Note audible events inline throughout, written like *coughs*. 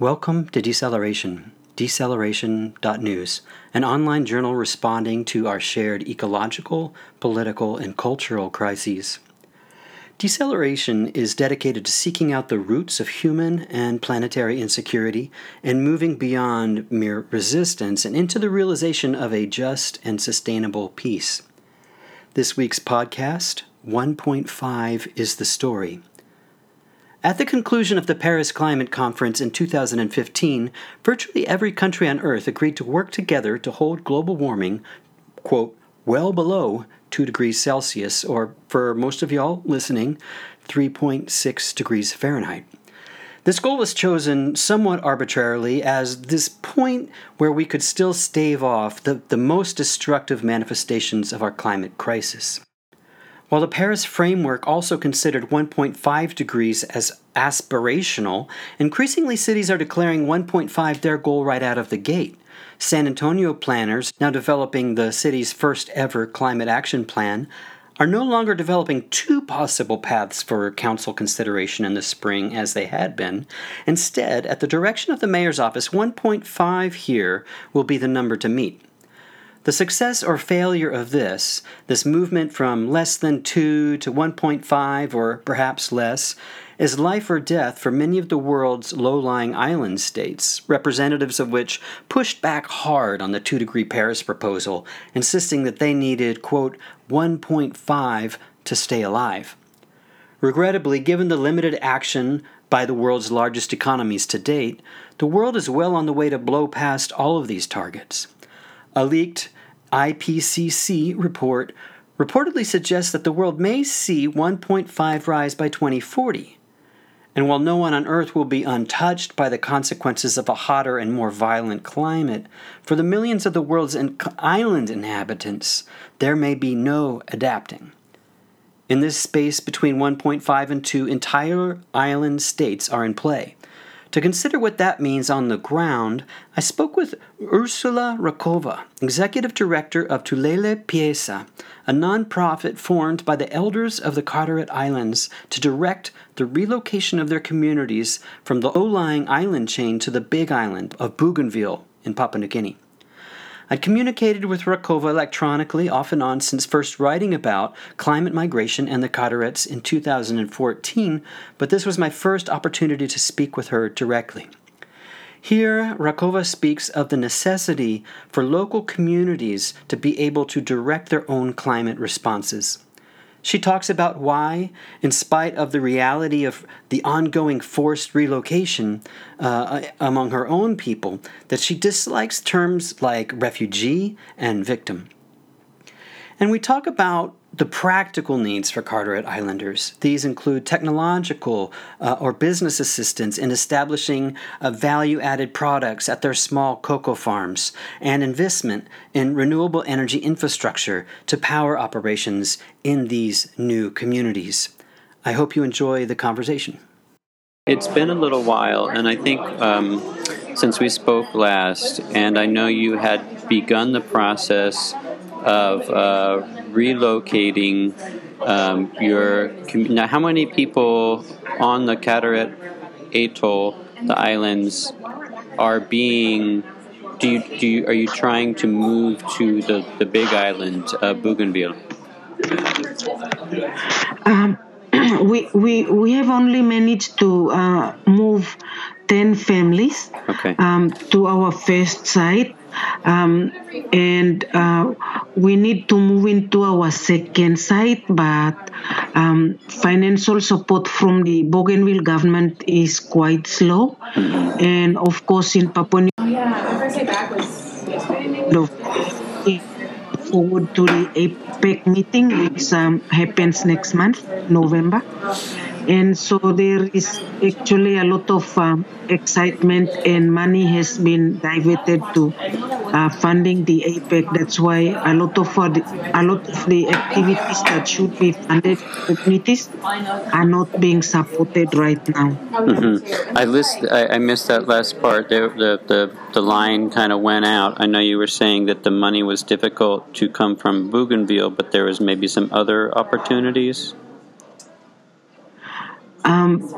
Welcome to Deceleration, deceleration.news, an online journal responding to our shared ecological, political, and cultural crises. Deceleration is dedicated to seeking out the roots of human and planetary insecurity and moving beyond mere resistance and into the realization of a just and sustainable peace. This week's podcast, 1.5 is the story. At the conclusion of the Paris Climate Conference in 2015, virtually every country on Earth agreed to work together to hold global warming, quote, well below 2 degrees Celsius, or for most of y'all listening, 3.6 degrees Fahrenheit. This goal was chosen somewhat arbitrarily as this point where we could still stave off the, the most destructive manifestations of our climate crisis. While the Paris framework also considered 1.5 degrees as aspirational, increasingly cities are declaring 1.5 their goal right out of the gate. San Antonio planners, now developing the city's first ever climate action plan, are no longer developing two possible paths for council consideration in the spring as they had been. Instead, at the direction of the mayor's office, 1.5 here will be the number to meet. The success or failure of this, this movement from less than 2 to 1.5 or perhaps less, is life or death for many of the world's low lying island states, representatives of which pushed back hard on the 2 degree Paris proposal, insisting that they needed, quote, 1.5 to stay alive. Regrettably, given the limited action by the world's largest economies to date, the world is well on the way to blow past all of these targets. A leaked IPCC report reportedly suggests that the world may see 1.5 rise by 2040. And while no one on Earth will be untouched by the consequences of a hotter and more violent climate, for the millions of the world's island inhabitants, there may be no adapting. In this space between 1.5 and 2, entire island states are in play. To consider what that means on the ground, I spoke with Ursula Rakova, Executive Director of Tulele Peisa, a nonprofit formed by the elders of the Carteret Islands to direct the relocation of their communities from the low-lying island chain to the big island of Bougainville in Papua New Guinea. I'd communicated with Rakova electronically off and on since first writing about climate migration and the Carterets in 2014, but this was my first opportunity to speak with her directly. Here, Rakova speaks of the necessity for local communities to be able to direct their own climate responses. She talks about why, in spite of the reality of the ongoing forced relocation uh, among her own people, that she dislikes terms like refugee and victim. And we talk about the practical needs for Carteret Islanders. These include technological uh, or business assistance in establishing uh, value added products at their small cocoa farms and investment in renewable energy infrastructure to power operations in these new communities. I hope you enjoy the conversation. It's been a little while, and I think um, since we spoke last, and I know you had begun the process of uh, relocating um, your community. Now, how many people on the Carteret Atoll, the islands, are being? Do you, do you, are you trying to move to the, the big island, uh, Bougainville? Um, *clears throat* we, we, we have only managed to uh, move 10 families okay. um, to our first site um, and uh, we need to move into our second site, but um, financial support from the Bougainville government is quite slow. Mm-hmm. And of course, in Papua New Guinea, we look forward to the APEC meeting, which um, happens next month, November and so there is actually a lot of um, excitement and money has been diverted to uh, funding the APEC. That's why a lot of uh, the, a lot of the activities that should be funded communities are not being supported right now. Mm-hmm. I list I, I, missed that last part. The the the, the line kind of went out. I know you were saying that the money was difficult to come from Bougainville, but there was maybe some other opportunities. Um,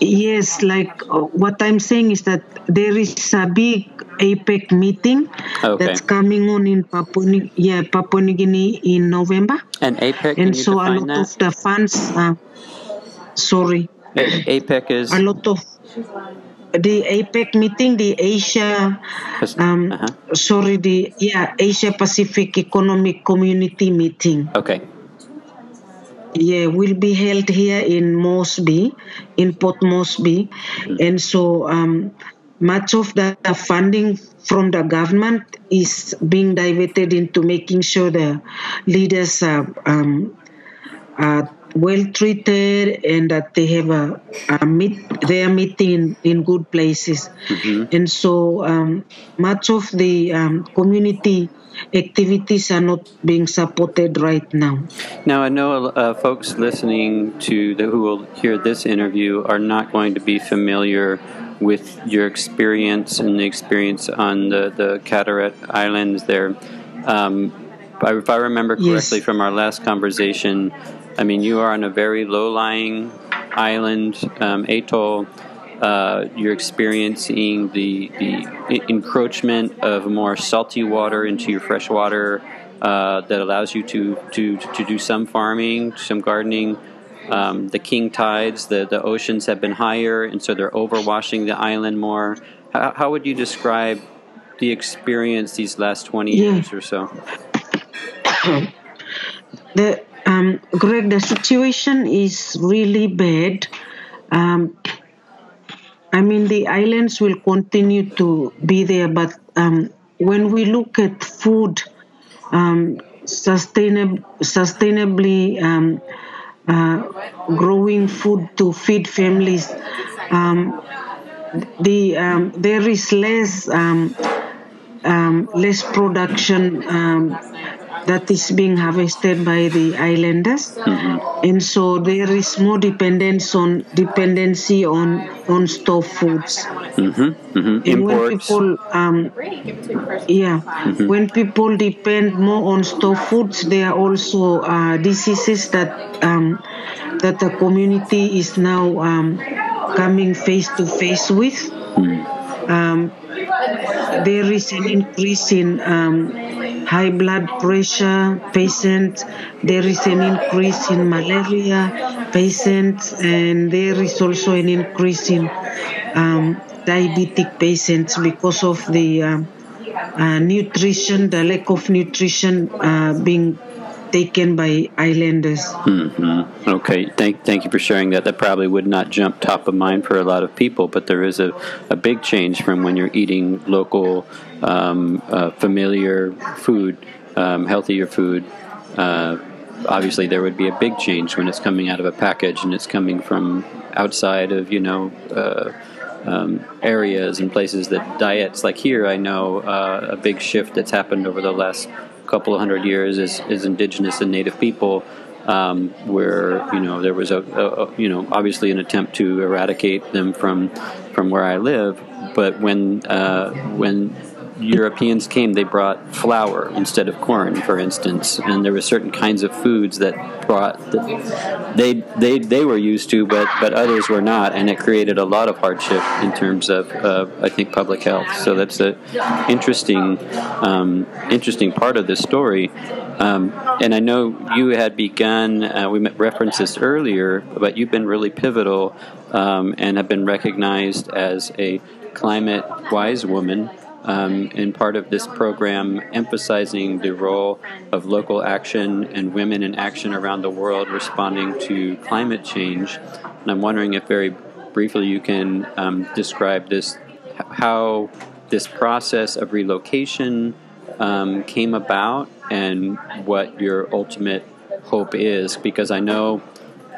Yes, like uh, what I'm saying is that there is a big APEC meeting Okay. that's coming on in Papua, New- yeah, Papua New Guinea in November, And APEC, and so a lot of the funds. Uh, sorry, A- APEC is. a lot of the APEC meeting, the Asia, um, uh-huh. sorry, the yeah Asia Pacific Economic Community meeting. Okay. Yeah, will be held here in Moresby, in Port Moresby. And so um, much of the funding from the government is being diverted into making sure the leaders are, um, are well treated and that they have a, a meet, they are meeting in, in good places. And so um, much of the um, community activities are not being supported right now. Now, I know uh, folks listening to the, who will hear this interview are not going to be familiar with your experience and the experience on the, the Carteret Islands there. Um, if I remember Yes. correctly from our last conversation, I mean, you are on a very low lying island, um, atoll. Uh, you're experiencing the, the encroachment of more salty water into your fresh water uh, that allows you to, to, to do some farming, some gardening. Um, the king tides, the, the oceans have been higher, and so they're overwashing the island more. How, how would you describe the experience these last 20 Yeah. years or so? *coughs* The um, Greg, the situation is really bad. Um, I mean, the islands will continue to be there, but um, when we look at food, um, sustainab- sustainably um, uh, growing food to feed families, um, the um, there is less um, less production that is being harvested by the islanders, and so there is more dependence on dependency on on store foods. Mm-hmm. And when people, um, yeah, when people depend more on store foods, there are also uh, diseases that um, that the community is now um, coming face to face with. Um, there is an increase in um, high blood pressure patients. There is an increase in malaria patients, and there is also an increase in um, diabetic patients because of the um, uh, nutrition, the lack of nutrition uh, being taken by islanders. hmm Okay, thank thank you for sharing that. That probably would not jump top of mind for a lot of people, but there is a, a big change from when you're eating local, um, uh, familiar food, um, healthier food. Uh, obviously, there would be a big change when it's coming out of a package and it's coming from outside of you know. Uh, um, areas and places that diets like here I know uh, a big shift that's happened over the last couple of hundred years is, is indigenous and native people um, where you know there was a, a, a you know obviously an attempt to eradicate them from from where I live. But when uh, when Europeans came, they brought flour instead of corn, for instance, and there were certain kinds of foods that brought that they they they were used to, but but others were not, and it created a lot of hardship in terms of uh, I think public health. So that's a interesting um, interesting part of this story. Um, and I know you had begun. Uh, we referenced this earlier, but you've been really pivotal um, and have been recognized as a climate wise woman um, and part of this program emphasizing the role of local action and women in action around the world responding to climate change. And I'm wondering if very briefly you can um, describe this, how this process of relocation um, came about and what your ultimate hope is, because I know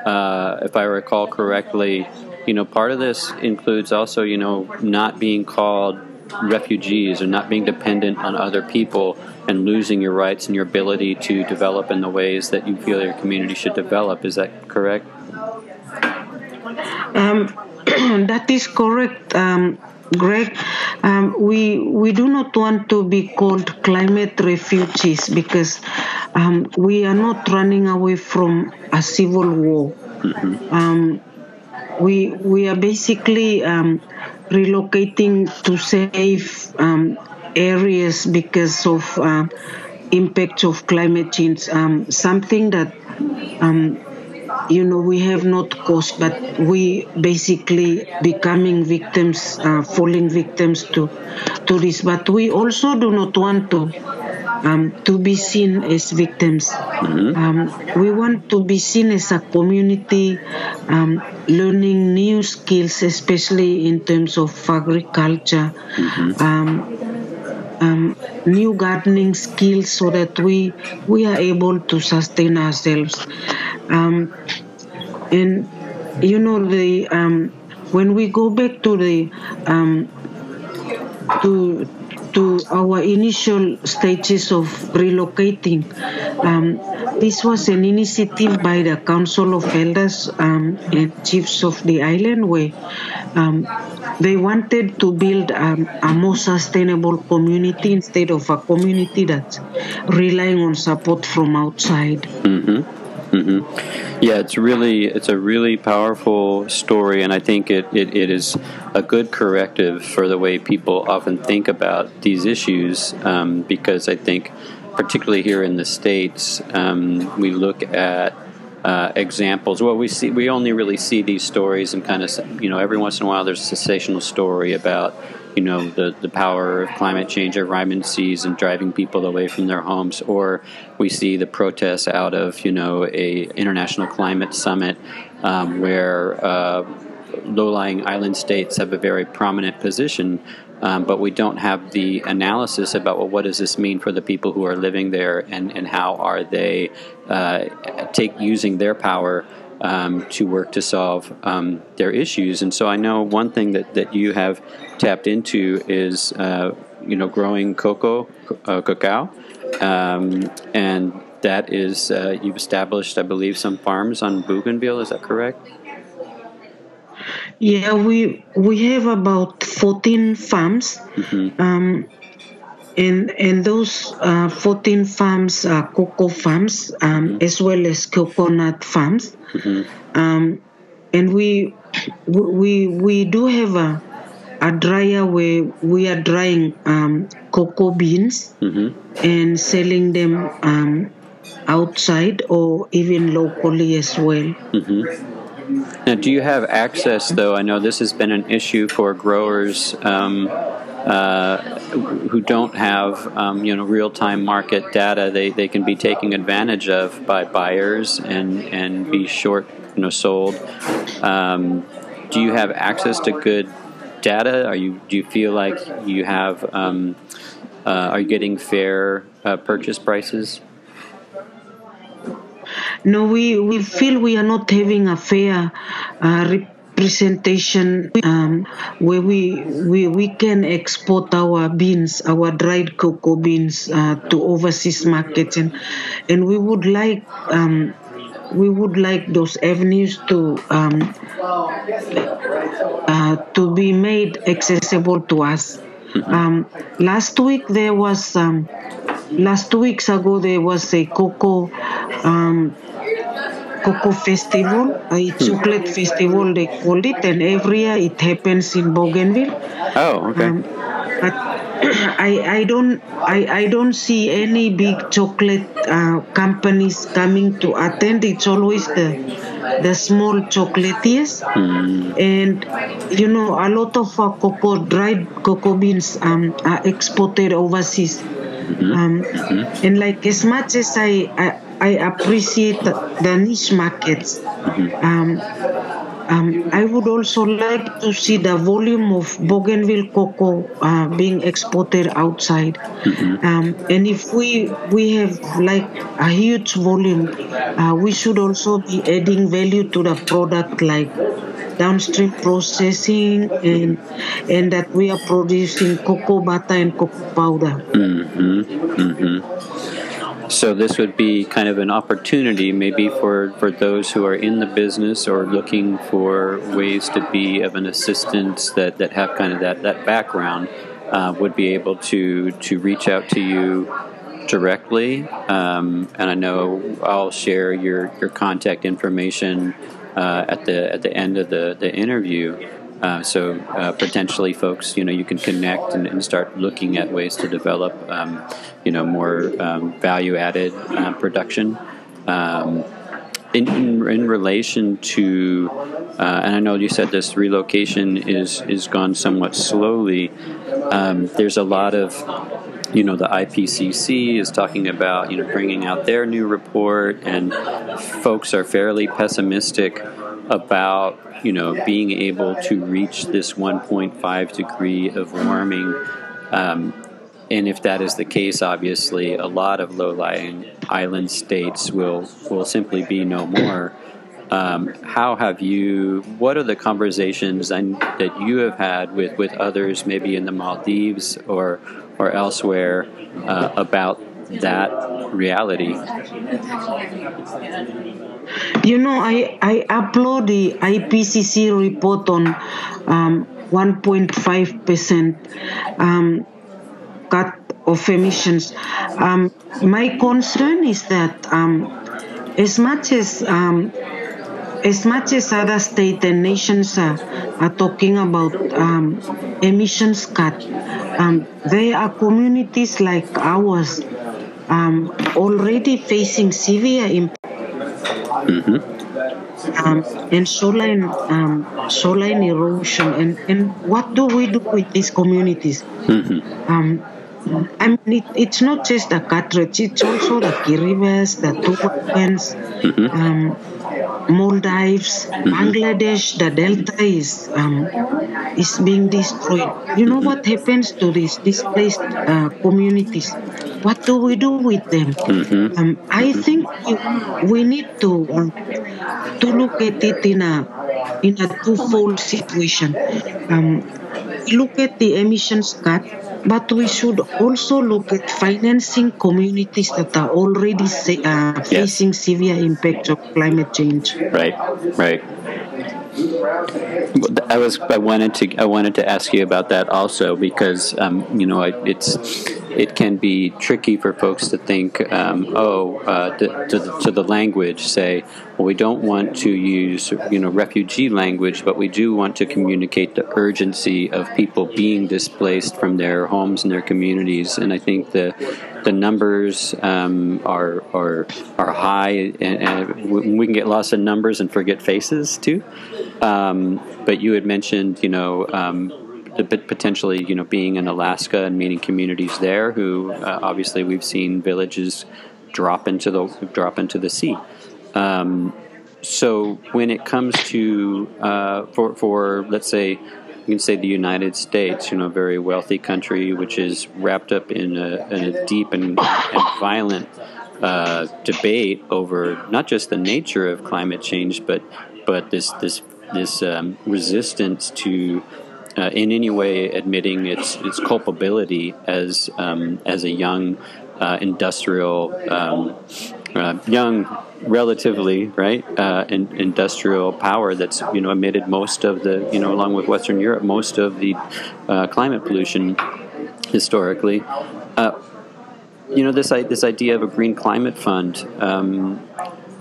uh, if I recall correctly, you know, part of this includes also, you know, not being called refugees or not being dependent on other people and losing your rights and your ability to develop in the ways that you feel your community should develop. Is that correct? Um, *clears throat* that is correct, um, Greg. Um, we we do not want to be called climate refugees because um, we are not running away from a civil war. Um, we we are basically um, relocating to safe um, areas because of uh, impact of climate change. Um, something that um, you know we have not caused, but we basically becoming victims, uh, falling victims to to this. But we also do not want to um, to be seen as victims. Mm-hmm. Um, we want to be seen as a community um, learning new skills, especially in terms of agriculture. Mm-hmm. Um, um, new gardening skills so that we we are able to sustain ourselves um, and you know the um, when we go back to the um, to to our initial stages of relocating. Um, this was an initiative by the Council of Elders um, and Chiefs of the island where um, they wanted to build um, a more sustainable community instead of a community that's relying on support from outside. Mm-hmm. Mm-hmm. Yeah, it's really it's a really powerful story, and I think it, it, it is a good corrective for the way people often think about these issues. Um, because I think, particularly here in the states, um, we look at uh, examples. Well, we see we only really see these stories, and kind of you know every once in a while there's a sensational story about you know the, the power of climate change Ryman seas and driving people away from their homes, or we see the protests out of you know a international climate summit um, where uh, low-lying island states have a very prominent position. Um, but we don't have the analysis about well, what does this mean for the people who are living there, and, and how are they uh, take using their power um, to work to solve um, their issues. And so I know one thing that, that you have tapped into is uh, you know growing cocoa, uh, cacao, um, and that is uh, you've established, I believe, some farms on Bougainville. Is that correct? Yeah, we we have about fourteen farms. Mm-hmm. Um, and and those uh, 14 farms are cocoa farms um, mm-hmm. as well as coconut farms mm-hmm. um, and we we we do have a a dryer where we are drying um, cocoa beans mm-hmm. and selling them um, outside or even locally as well. Now, do you have access, though? I know this has been an issue for growers um, uh, who don't have, um, you know, real-time market data. They, they can be taken advantage of by buyers and, and be short, you know, sold. Um, do you have access to good data? Are you do you feel like you have um, uh, are you getting fair uh, purchase prices? No, we, we feel we are not having a fair uh, representation um, where we, we we can export our beans, our dried cocoa beans, uh, to overseas markets, and and we would like um, we would like those avenues to um, uh, to be made accessible to us. Mm-hmm. Um, last week there was um, last two weeks ago there was a cocoa um, cocoa festival, a hmm. chocolate festival they called it, and every year it happens in Bougainville. Oh, okay. Um, but *clears throat* I, I don't I, I don't see any big chocolate uh, companies coming to attend. It's always the the small chocolatiers, mm. and you know a lot of uh, cocoa dried cocoa beans um, are exported overseas. Mm-hmm. Um, mm-hmm. And like as much as I I, I appreciate the niche markets. Mm-hmm. Um, um, I would also like to see the volume of Bougainville cocoa uh, being exported outside. Mm-hmm. Um, and if we we have like a huge volume, uh, we should also be adding value to the product, like downstream processing, and and that we are producing cocoa butter and cocoa powder. Mm-hmm. Mm-hmm. So this would be kind of an opportunity, maybe for, for those who are in the business or looking for ways to be of an assistance that, that have kind of that, that background, uh, would be able to to reach out to you directly. Um, and I know I'll share your, your contact information uh, at the at the end of the the interview. Uh, so uh, potentially, folks, you know, you can connect and, and start looking at ways to develop, um, you know, more um, value-added uh, production. Um, in, in, in, relation to, uh, and I know you said this relocation is is gone somewhat slowly. Um, there's a lot of you know the IPCC is talking about you know bringing out their new report, and folks are fairly pessimistic about you know being able to reach this 1.5 degree of warming. Um, and if that is the case, obviously, a lot of low-lying island states will will simply be no more. Um, how have you? What are the conversations that you have had with, with others, maybe in the Maldives or or elsewhere, uh, about that reality? You know, I, I upload the IPCC report on um, 1.5% um, cut of emissions. Um, my concern is that um, as much as um, as much as other states and nations are, are talking about um, emissions cut, um, there are communities like ours um, already facing severe impact. Mm-hmm. Um, and shoreline um, shoreline erosion and, and what do we do with these communities? Mm-hmm. Um, I mean, it, it's not just the Carteret, it's also the Kiribati, the Tuvaluans, mm-hmm. um, Maldives, mm-hmm. Bangladesh, the delta is um, is being destroyed. You know what happens to these displaced uh, communities? What do we do with them? Mm-hmm. Um, I think we need to um, to look at it in a in a twofold situation. Um, look at the emissions cut but we should also look at financing communities that are already uh, facing yes. severe impact of climate change. Right, right. I was I wanted to I wanted to ask you about that also because um, you know it's it can be tricky for folks to think, um, oh, uh, to, to, the, to, the, language, say, well, we don't want to use, you know, refugee language, but we do want to communicate the urgency of people being displaced from their homes and their communities. And I think the the numbers um, are are are high, and, and, we can get lost in numbers and forget faces too. Um, but you had mentioned, you know um, potentially, you know, being in Alaska and meeting communities there who uh, obviously we've seen villages drop into the drop into the sea. Um, so when it comes to uh, for for let's say you can say the United States, you know, a very wealthy country which is wrapped up in a, in a deep and, and violent uh, debate over not just the nature of climate change, but but this this this um, resistance to uh, in any way admitting its its culpability as um, as a young uh, industrial um, uh, young relatively right uh, in, industrial power that's you know emitted most of the you know along with Western Europe most of the uh, climate pollution historically. Uh, you know this this idea of a green climate fund. Um,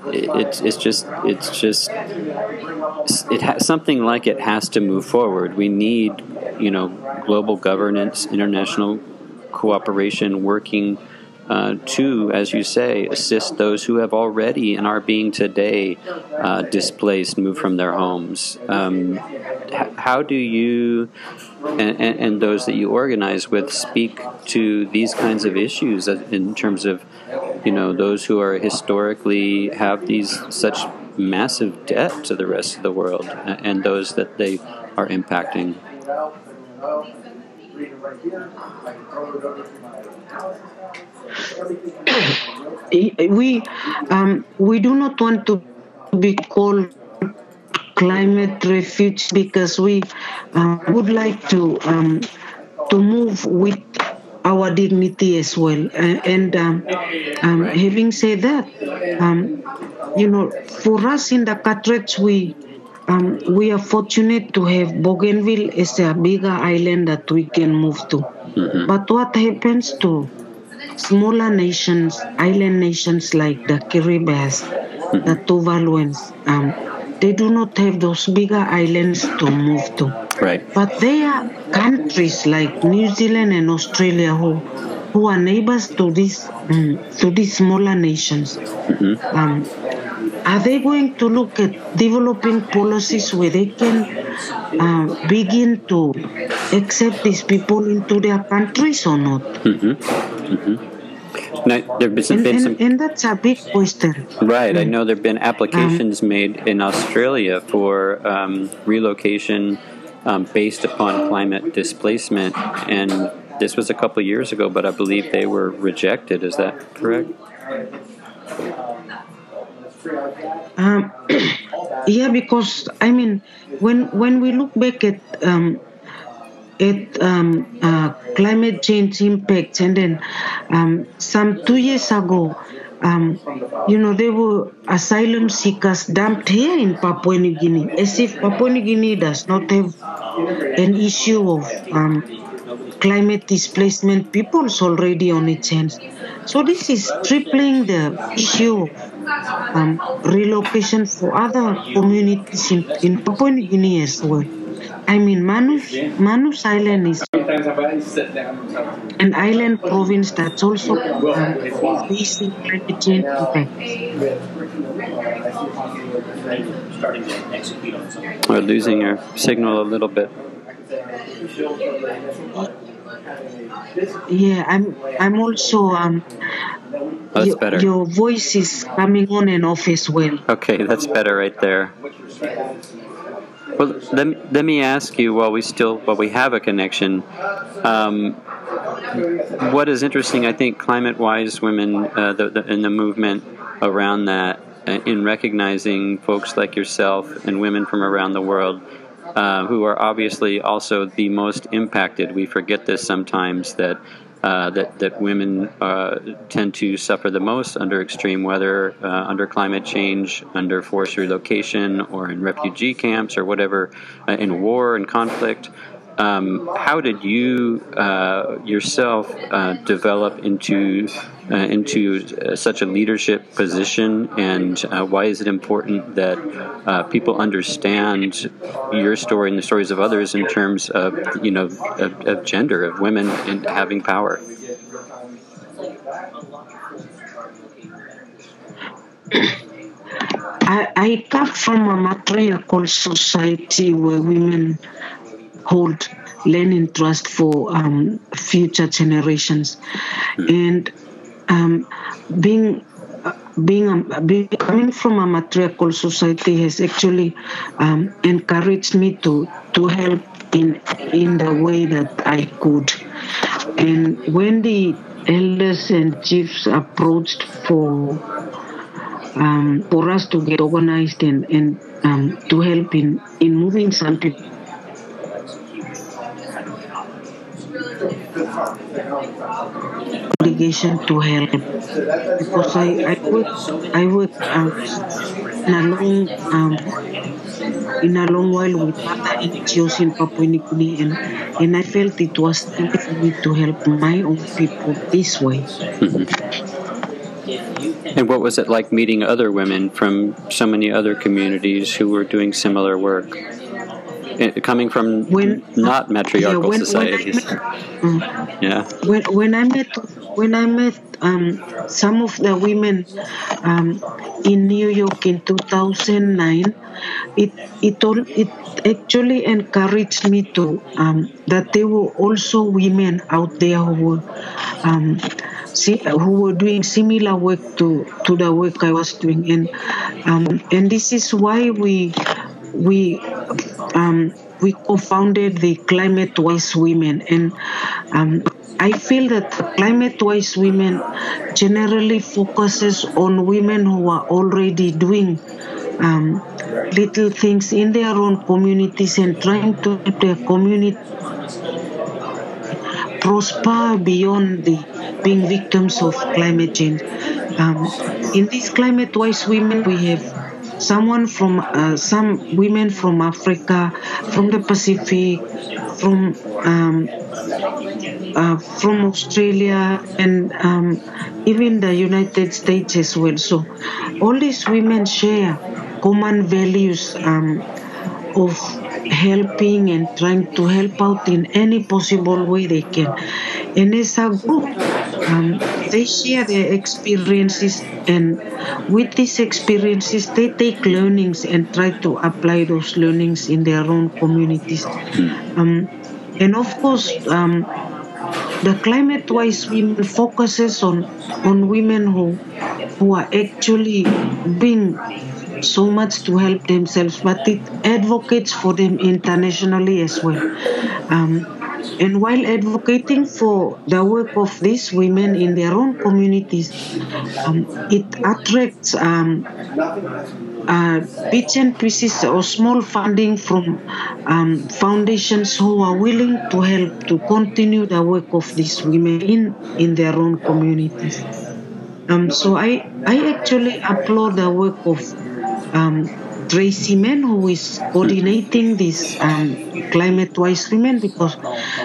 it's it's just it's just it something like it has to move forward. We need you know global governance, international cooperation, working uh, to, as you say, assist those who have already and are being today uh, displaced, moved from their homes. Um, how do you and, and, and, those that you organize with speak to these kinds of issues in terms of you know those who are historically have these such massive debt to the rest of the world and those that they are impacting. *clears throat* We um, we do not want to be called climate refuge because we uh, would like to um, to move with our dignity as well. Uh, and um, um, having said that, um, you know, for us in the Carteret, we um, we are fortunate to have Bougainville as a bigger island that we can move to. Mm-hmm. But what happens to smaller nations, island nations like the Kiribati, mm-hmm. the Tuvaluans, um, they do not have those bigger islands to move to. Right. But there are countries like New Zealand and Australia who who are neighbors to these um, to these smaller nations. Um, are they going to look at developing policies where they can uh, begin to accept these people into their countries or not? Now, there have been And, some and that's a big question. Right. I know there have been applications made in Australia for um, relocation um, based upon climate displacement, and this was a couple years ago, but I believe they were rejected. Is that correct? Um, *clears throat* yeah, because I mean, when when we look back at um, at um, uh, climate change impacts, and then um, some two years ago, um, you know, there were asylum seekers dumped here in Papua New Guinea, as if Papua New Guinea does not have an issue of um, climate displacement peoples already on its hands. So this is tripling the issue of um, relocation for other communities in, in Papua New Guinea as well. I mean, Manus, Manus Island is an island province that's also facing climate change impacts. We're losing your signal a little bit. Yeah, I'm. I'm also. Um, that's your, better. your voice is coming on and off as well. Okay, that's better right there. Well, let me, let me ask you while we still while we have a connection. Um, what is interesting, I think, climate-wise, women uh, the, the, in the movement around that, uh, in recognizing folks like yourself and women from around the world uh, who are obviously also the most impacted. We forget this sometimes that. Uh, that that women uh, tend to suffer the most under extreme weather, uh, under climate change, under forced relocation, or in refugee camps, or whatever, uh, in war and conflict. Um, how did you uh, yourself uh, develop into uh, into uh, such a leadership position, and uh, why is it important that uh, people understand your story and the stories of others in terms of you know of, of gender, of women in having power? I, I come from a matriarchal society where women hold land in trust for um, future generations, and um, being being, um, being coming from a matriarchal society has actually um, encouraged me to to help in in the way that I could, and when the elders and chiefs approached for um, for us to get organized and, and um, to help in, in moving some people. Obligation to help because I, I work I work um, in a long um, in a long while with other NGOs in Papua New Guinea and, and I felt it was time for me to help my own people this way. And what was it like meeting other women from so many other communities who were doing similar work? Coming from When- not matriarchal yeah, when, societies. When I, Mm. yeah. when, when I met when I met um, some of the women um, in New York in 2009, it it all it actually encouraged me to um, that there were also women out there who were um, see, who were doing similar work to, to the work I was doing, and um, and this is why we we um, we co-founded the Climate Wise Women, and um, I feel that Climate Wise Women generally focuses on women who are already doing um, little things in their own communities and trying to help their community prosper beyond the being victims of climate change. Um, in these climate wise women, we have someone from uh, some women from Africa, from the Pacific, from um, uh, from Australia, and um, even the United States as well. So all these women share common values um, of helping and trying to help out in any possible way they can. And as a group, um, they share their experiences, and with these experiences, they take learnings and try to apply those learnings in their own communities. Um, and of course, um, the climate wise women focuses on on women who who are actually being so much to help themselves, but it advocates for them internationally as well. Um, and while advocating for the work of these women in their own communities, um, it attracts um, uh, bits and pieces or small funding from um, foundations who are willing to help to continue the work of these women in, in their own communities. Um, so I, I actually applaud the work of um, Tracy Mann, who is coordinating this um, climate wise women, because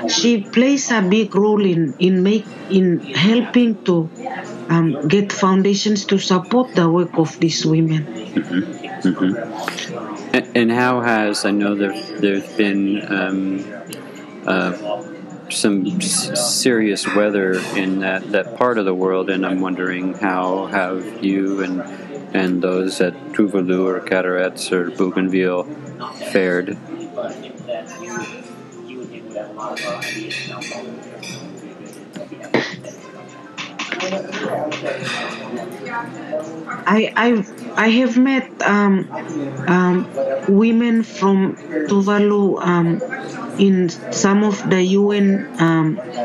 she plays a big role in in make in helping to um, get foundations to support the work of these women. Mm-hmm. Mm-hmm. And, and, how has I know there there's been um, uh, some serious weather in that, that part of the world, and I'm wondering how have you and and those at Tuvalu or Carteret or Bougainville fared? I I I have met um, um, women from Tuvalu um, in some of the UN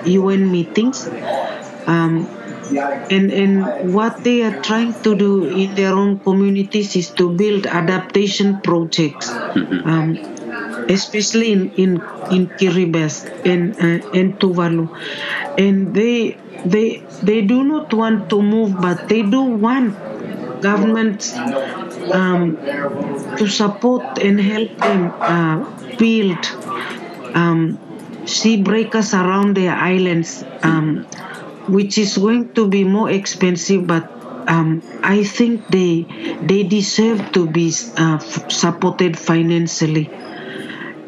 UN um, meetings. And and what they are trying to do in their own communities is to build adaptation projects mm-hmm. um, especially in in in Kiribati and uh, and Tuvalu and they they they do not want to move but they do want government um, to support and help them uh, build um, sea breakers around their islands um, which is going to be more expensive, but um, I think they they deserve to be uh, supported financially.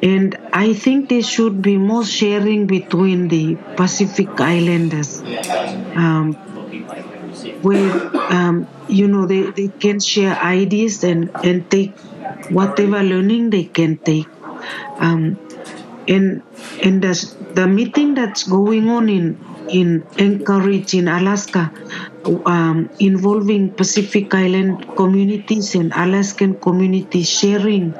And I think there should be more sharing between the Pacific Islanders, um, where um, you know they, they can share ideas and, and take whatever learning they can take. Um, and and the, the meeting that's going on in in Anchorage in Alaska, um, involving Pacific Island communities and Alaskan communities sharing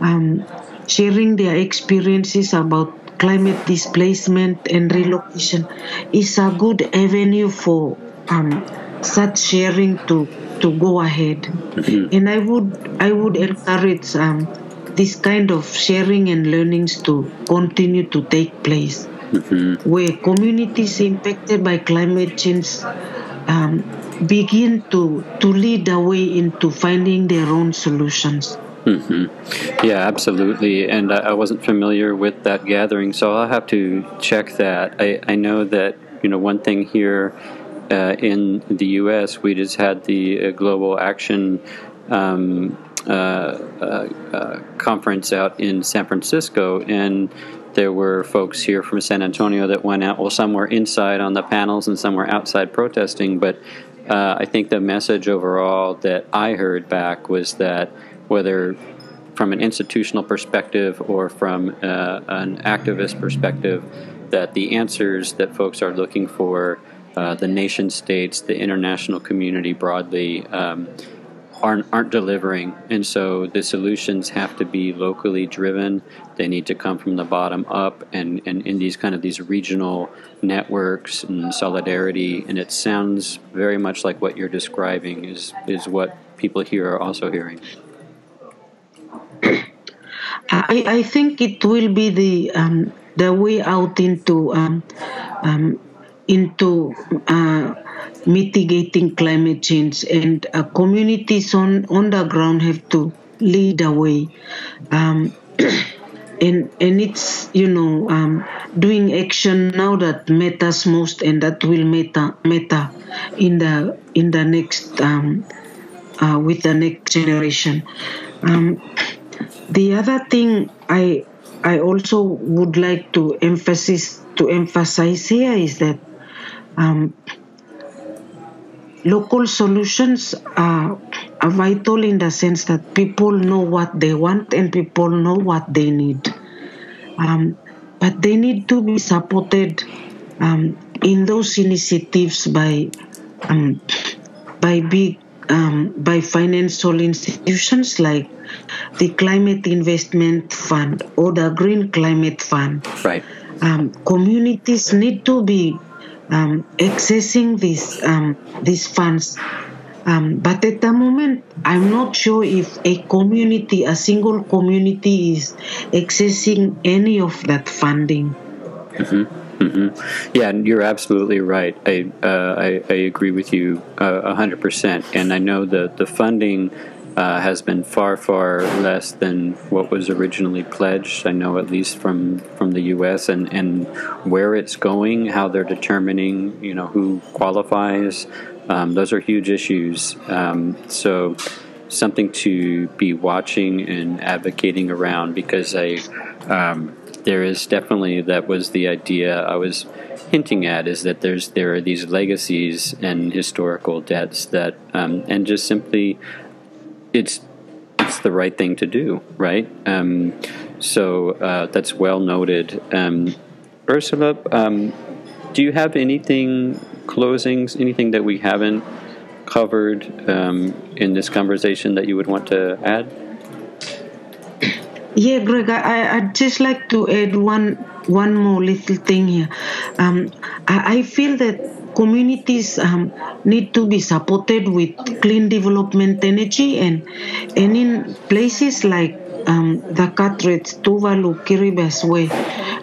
um, sharing their experiences about climate displacement and relocation is a good avenue for um, such sharing to to go ahead. Mm-hmm. And I would I would encourage um, this kind of sharing and learnings to continue to take place mm-hmm. where communities impacted by climate change um, begin to, to lead the way into finding their own solutions. Mm-hmm. Yeah, absolutely. And I, I, wasn't familiar with that gathering, so I'll have to check that. I, I know that you know one thing here uh, in the U.S. we just had the uh, Global Action um, uh, uh, uh conference out in San Francisco, and there were folks here from San Antonio that went out. Well, some were inside on the panels and some were outside protesting. But uh, I think the message overall that I heard back was that whether from an institutional perspective or from uh, an activist perspective, that the answers that folks are looking for, uh, the nation states, the international community broadly, um, aren't, aren't delivering. And so the solutions have to be locally driven. They need to come from the bottom up and, and in these kind of these regional networks and solidarity. And it sounds very much like what you're describing is, is what people here are also hearing. I, I think it will be the um, the way out into um, um, into uh, mitigating climate change, and uh, communities on, on the ground have to lead the way. Um, *clears throat* and and it's you know um, doing action now that matters most, and that will matter matter in the in the next um, uh, with the next generation. Um, the other thing I I also would like to emphasize to emphasize here is that um, local solutions are, are vital in the sense that people know what they want and people know what they need. Um, but they need to be supported um, in those initiatives by um, by big um, by financial institutions like the Climate Investment Fund or the Green Climate Fund. Right. Um, communities need to be um, accessing these um, these funds. Um, but at the moment, I'm not sure if a community, a single community, is accessing any of that funding. Mm-hmm. Mm-hmm. Yeah, you're absolutely right. I, uh, I, I agree with you uh, hundred percent. And I know that the funding uh, has been far, far less than what was originally pledged. I know at least from from the U.S. and and where it's going, how they're determining, you know, who qualifies. Um, those are huge issues. Um, so something to be watching and advocating around because I. Um, there is definitely that was the idea I was hinting at is that there's there are these legacies and historical debts that um, and just simply it's it's the right thing to do, right? Um, so uh, that's well noted. Um, Ursula, um, do you have anything closings, anything that we haven't covered um, in this conversation that you would want to add? Yeah, Greg, I, I'd just like to add one one more little thing here. Um, I, I feel that communities um, need to be supported with clean development energy and and in places like um, the Carteret, Tuvalu, Kiribati way,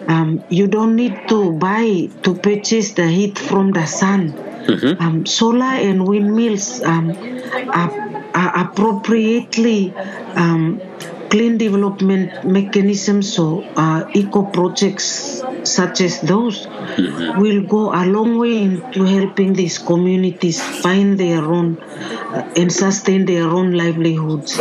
um, you don't need to buy to purchase the heat from the sun. Mm-hmm. Um, solar and windmills um, are, are appropriately um, clean development mechanisms or uh, eco projects such as those mm-hmm. will go a long way into helping these communities find their own uh, and sustain their own livelihoods.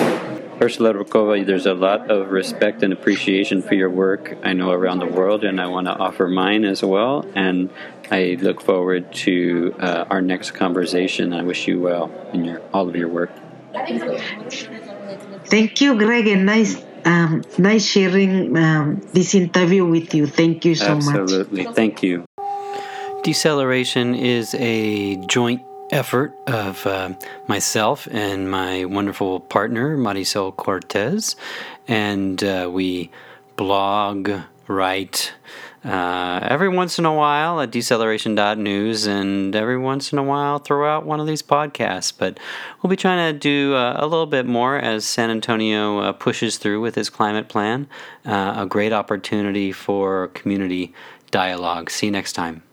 Ursula Rakova, there's a lot of respect and appreciation for your work I know around the world, and I want to offer mine as well. And I look forward to uh, our next conversation. I wish you well in your all of your work. Thank you, Greg, and nice um, nice sharing um, this interview with you. Thank you so Absolutely. much. Absolutely. Thank you. Deceleration is a joint effort of uh, myself and my wonderful partner, Marisol Cortez. And uh, we blog, write, uh, every once in a while at deceleration.news and every once in a while throw out one of these podcasts. But we'll be trying to do uh, a little bit more as San Antonio uh, pushes through with his climate plan. Uh, a great opportunity for community dialogue. See you next time.